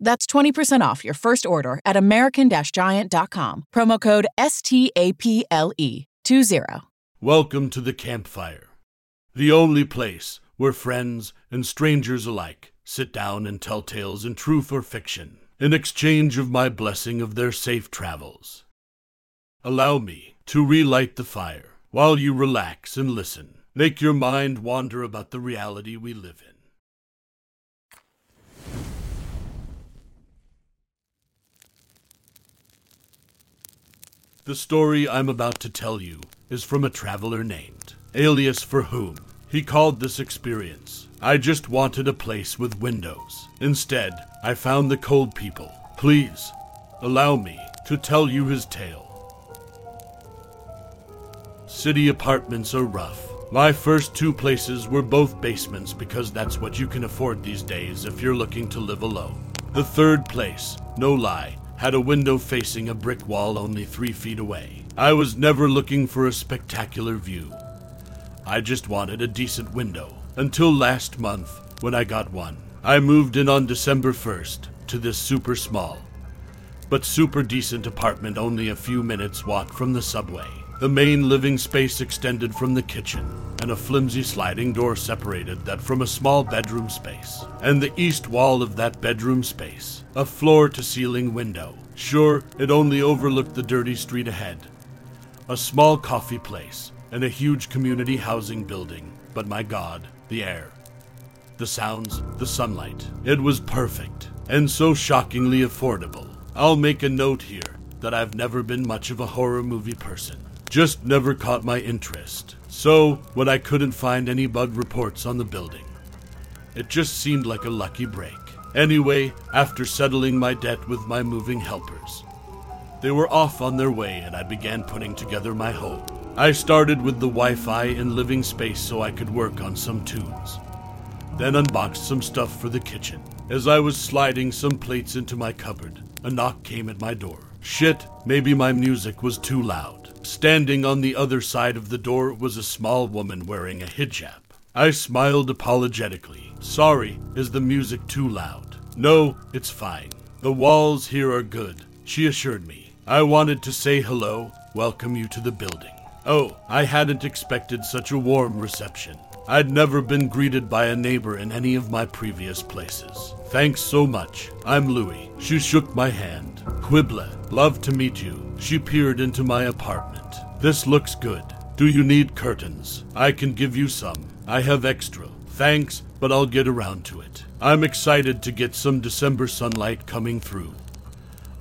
That's 20% off your first order at American Giant.com. Promo code STAPLE20. Welcome to the campfire, the only place where friends and strangers alike sit down and tell tales in truth or fiction, in exchange of my blessing of their safe travels. Allow me to relight the fire while you relax and listen. Make your mind wander about the reality we live in. The story I'm about to tell you is from a traveler named, alias for whom he called this experience. I just wanted a place with windows. Instead, I found the cold people. Please, allow me to tell you his tale. City apartments are rough my first two places were both basements because that's what you can afford these days if you're looking to live alone. The third place, no lie, had a window facing a brick wall only three feet away. I was never looking for a spectacular view. I just wanted a decent window. Until last month, when I got one. I moved in on December 1st to this super small, but super decent apartment only a few minutes walk from the subway. The main living space extended from the kitchen, and a flimsy sliding door separated that from a small bedroom space. And the east wall of that bedroom space, a floor to ceiling window. Sure, it only overlooked the dirty street ahead. A small coffee place, and a huge community housing building. But my god, the air. The sounds, the sunlight. It was perfect, and so shockingly affordable. I'll make a note here that I've never been much of a horror movie person just never caught my interest. So, when I couldn't find any bug reports on the building, it just seemed like a lucky break. Anyway, after settling my debt with my moving helpers, they were off on their way and I began putting together my home. I started with the Wi Fi and living space so I could work on some tunes. Then unboxed some stuff for the kitchen. As I was sliding some plates into my cupboard, a knock came at my door. Shit, maybe my music was too loud. Standing on the other side of the door was a small woman wearing a hijab. I smiled apologetically. Sorry, is the music too loud? No, it's fine. The walls here are good, she assured me. I wanted to say hello, welcome you to the building. Oh, I hadn't expected such a warm reception. I'd never been greeted by a neighbor in any of my previous places. Thanks so much. I'm Louie. She shook my hand. Quibla, love to meet you. She peered into my apartment. This looks good. Do you need curtains? I can give you some. I have extra. Thanks, but I'll get around to it. I'm excited to get some December sunlight coming through.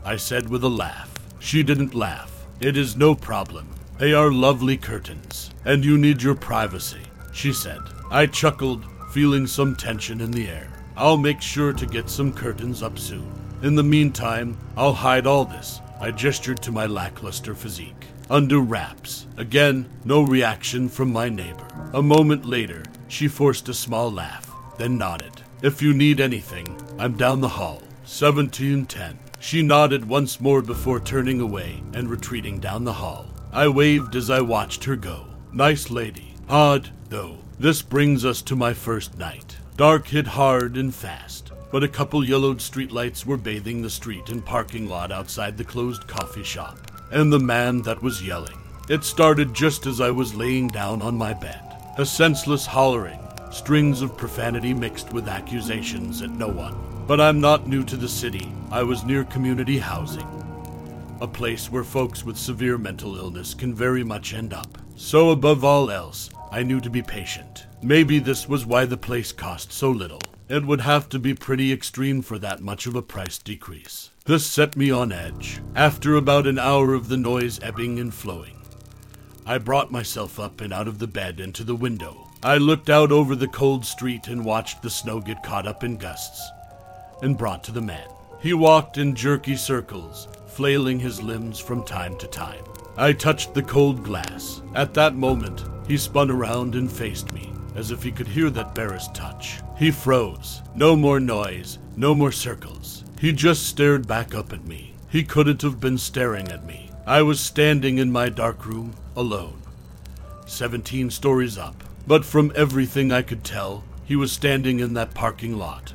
I said with a laugh. She didn't laugh. It is no problem. They are lovely curtains, and you need your privacy she said. I chuckled, feeling some tension in the air. I'll make sure to get some curtains up soon. In the meantime, I'll hide all this. I gestured to my lackluster physique. Under wraps. Again, no reaction from my neighbor. A moment later, she forced a small laugh, then nodded. If you need anything, I'm down the hall. 1710. She nodded once more before turning away and retreating down the hall. I waved as I watched her go. Nice lady. Odd, though. This brings us to my first night. Dark hit hard and fast, but a couple yellowed streetlights were bathing the street and parking lot outside the closed coffee shop. And the man that was yelling. It started just as I was laying down on my bed. A senseless hollering, strings of profanity mixed with accusations at no one. But I'm not new to the city. I was near community housing, a place where folks with severe mental illness can very much end up. So, above all else, I knew to be patient. Maybe this was why the place cost so little. It would have to be pretty extreme for that much of a price decrease. This set me on edge. After about an hour of the noise ebbing and flowing, I brought myself up and out of the bed and to the window. I looked out over the cold street and watched the snow get caught up in gusts and brought to the man. He walked in jerky circles, flailing his limbs from time to time. I touched the cold glass. At that moment, he spun around and faced me, as if he could hear that barest touch. He froze. No more noise, no more circles. He just stared back up at me. He couldn't have been staring at me. I was standing in my dark room, alone, 17 stories up. But from everything I could tell, he was standing in that parking lot,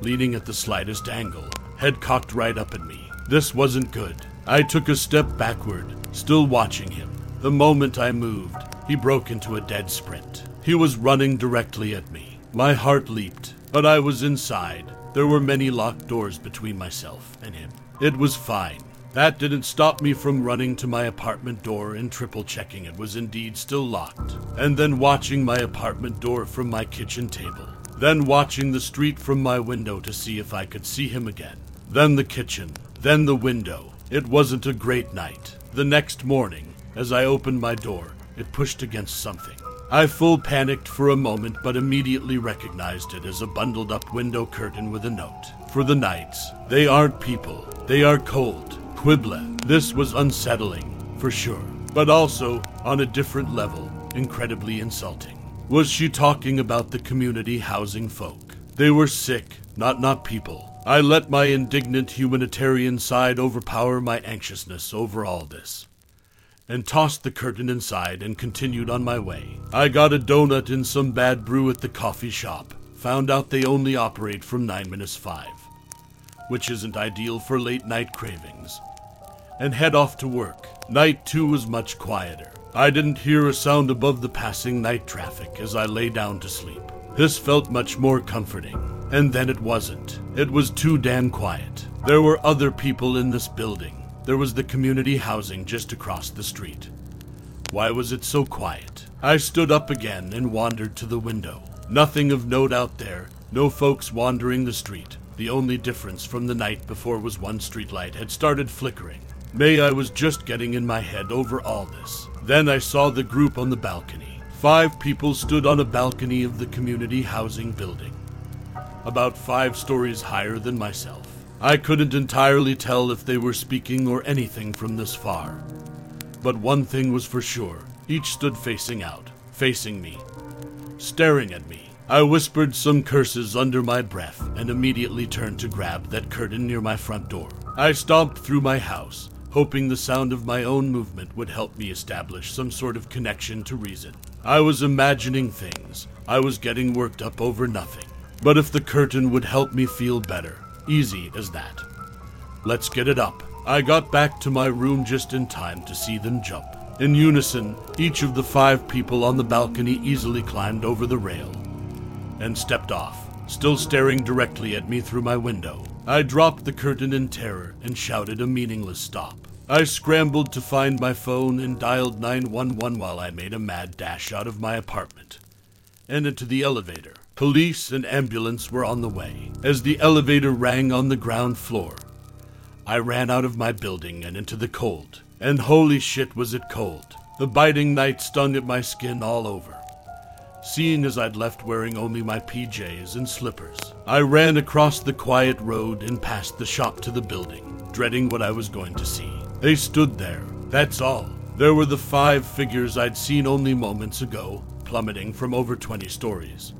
leaning at the slightest angle, head cocked right up at me. This wasn't good. I took a step backward, still watching him. The moment I moved, he broke into a dead sprint. He was running directly at me. My heart leaped, but I was inside. There were many locked doors between myself and him. It was fine. That didn't stop me from running to my apartment door and triple checking it was indeed still locked, and then watching my apartment door from my kitchen table, then watching the street from my window to see if I could see him again, then the kitchen, then the window. It wasn't a great night. The next morning, as I opened my door, it pushed against something. I full panicked for a moment, but immediately recognized it as a bundled up window curtain with a note. For the nights, they aren't people, they are cold. Quibla. This was unsettling, for sure, but also, on a different level, incredibly insulting. Was she talking about the community housing folk? They were sick, not not people. I let my indignant humanitarian side overpower my anxiousness over all this and tossed the curtain inside and continued on my way. I got a donut and some bad brew at the coffee shop. Found out they only operate from 9 minutes 5, which isn't ideal for late night cravings. And head off to work. Night 2 was much quieter. I didn't hear a sound above the passing night traffic as I lay down to sleep. This felt much more comforting. And then it wasn't. It was too damn quiet. There were other people in this building. There was the community housing just across the street. Why was it so quiet? I stood up again and wandered to the window. Nothing of note out there, no folks wandering the street. The only difference from the night before was one streetlight had started flickering. May I was just getting in my head over all this. Then I saw the group on the balcony. Five people stood on a balcony of the community housing building, about five stories higher than myself. I couldn't entirely tell if they were speaking or anything from this far. But one thing was for sure each stood facing out, facing me, staring at me. I whispered some curses under my breath and immediately turned to grab that curtain near my front door. I stomped through my house, hoping the sound of my own movement would help me establish some sort of connection to reason. I was imagining things. I was getting worked up over nothing. But if the curtain would help me feel better, easy as that. Let's get it up. I got back to my room just in time to see them jump. In unison, each of the five people on the balcony easily climbed over the rail and stepped off, still staring directly at me through my window. I dropped the curtain in terror and shouted a meaningless stop. I scrambled to find my phone and dialed 911 while I made a mad dash out of my apartment and into the elevator. Police and ambulance were on the way. As the elevator rang on the ground floor, I ran out of my building and into the cold. And holy shit was it cold. The biting night stung at my skin all over. Seeing as I'd left wearing only my PJs and slippers, I ran across the quiet road and past the shop to the building, dreading what I was going to see. They stood there, that's all. There were the five figures I'd seen only moments ago, plummeting from over 20 stories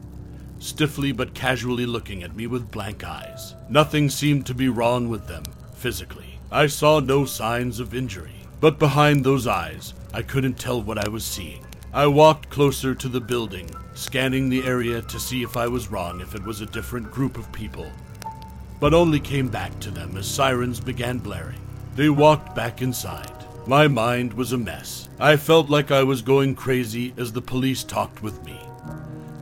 stiffly but casually looking at me with blank eyes. Nothing seemed to be wrong with them, physically. I saw no signs of injury, but behind those eyes, I couldn't tell what I was seeing. I walked closer to the building, scanning the area to see if I was wrong if it was a different group of people. But only came back to them as sirens began blaring. They walked back inside. My mind was a mess. I felt like I was going crazy as the police talked with me.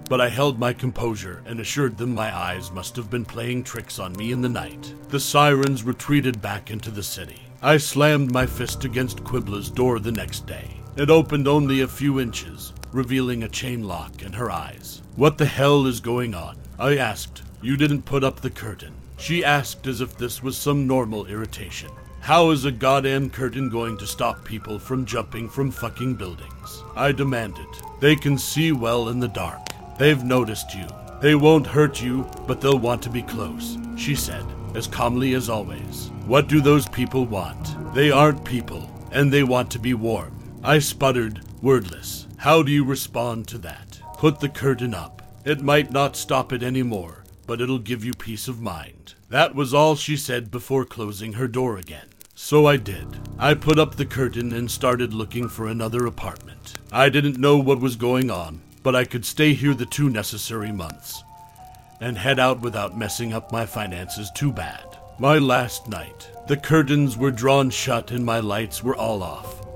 But I held my composure and assured them my eyes must have been playing tricks on me in the night. The sirens retreated back into the city. I slammed my fist against Quibla's door the next day. It opened only a few inches, revealing a chain lock in her eyes. What the hell is going on? I asked. You didn't put up the curtain. She asked as if this was some normal irritation. How is a goddamn curtain going to stop people from jumping from fucking buildings? I demanded. They can see well in the dark. They've noticed you. They won't hurt you, but they'll want to be close, she said, as calmly as always. What do those people want? They aren't people, and they want to be warm. I sputtered, wordless. How do you respond to that? Put the curtain up. It might not stop it anymore, but it'll give you peace of mind. That was all she said before closing her door again. So I did. I put up the curtain and started looking for another apartment. I didn't know what was going on, but I could stay here the two necessary months and head out without messing up my finances too bad. My last night, the curtains were drawn shut and my lights were all off,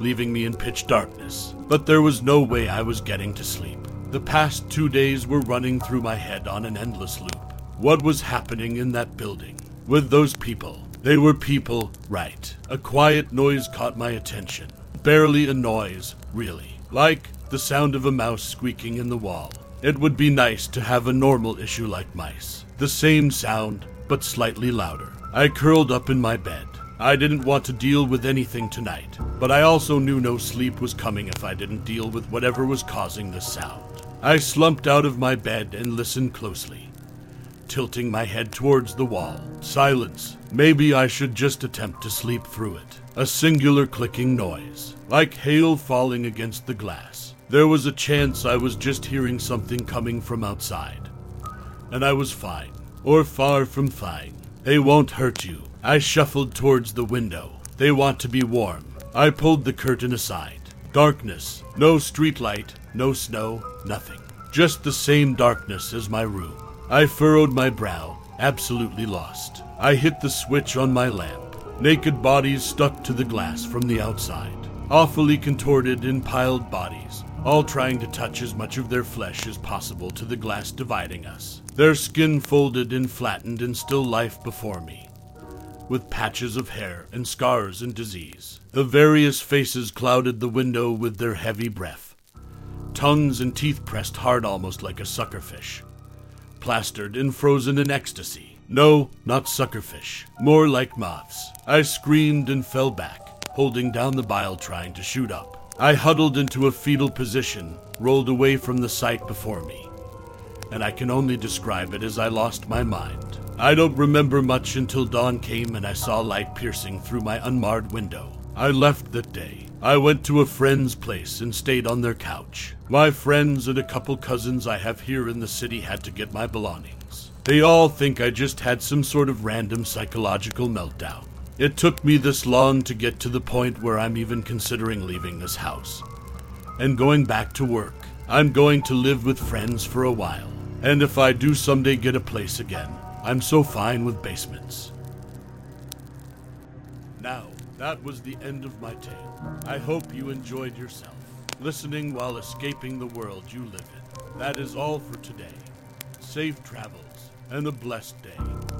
leaving me in pitch darkness. But there was no way I was getting to sleep. The past two days were running through my head on an endless loop. What was happening in that building? With those people? They were people, right. A quiet noise caught my attention. Barely a noise, really. Like the sound of a mouse squeaking in the wall. It would be nice to have a normal issue like mice. The same sound, but slightly louder. I curled up in my bed. I didn't want to deal with anything tonight, but I also knew no sleep was coming if I didn't deal with whatever was causing the sound. I slumped out of my bed and listened closely tilting my head towards the wall. Silence. Maybe I should just attempt to sleep through it. A singular clicking noise, like hail falling against the glass. There was a chance I was just hearing something coming from outside. And I was fine, or far from fine. They won't hurt you. I shuffled towards the window. They want to be warm. I pulled the curtain aside. Darkness. No streetlight, no snow, nothing. Just the same darkness as my room. I furrowed my brow, absolutely lost. I hit the switch on my lamp. Naked bodies stuck to the glass from the outside. Awfully contorted and piled bodies, all trying to touch as much of their flesh as possible to the glass dividing us. Their skin folded and flattened in still life before me, with patches of hair and scars and disease. The various faces clouded the window with their heavy breath. Tongues and teeth pressed hard almost like a suckerfish plastered and frozen in ecstasy. No, not suckerfish, more like moths. I screamed and fell back, holding down the bile trying to shoot up. I huddled into a fetal position, rolled away from the sight before me. And I can only describe it as I lost my mind. I don't remember much until dawn came and I saw light piercing through my unmarred window. I left that day. I went to a friend's place and stayed on their couch. My friends and a couple cousins I have here in the city had to get my belongings. They all think I just had some sort of random psychological meltdown. It took me this long to get to the point where I'm even considering leaving this house and going back to work. I'm going to live with friends for a while. And if I do someday get a place again, I'm so fine with basements. Now, that was the end of my tale. I hope you enjoyed yourself, listening while escaping the world you live in. That is all for today. Safe travels and a blessed day.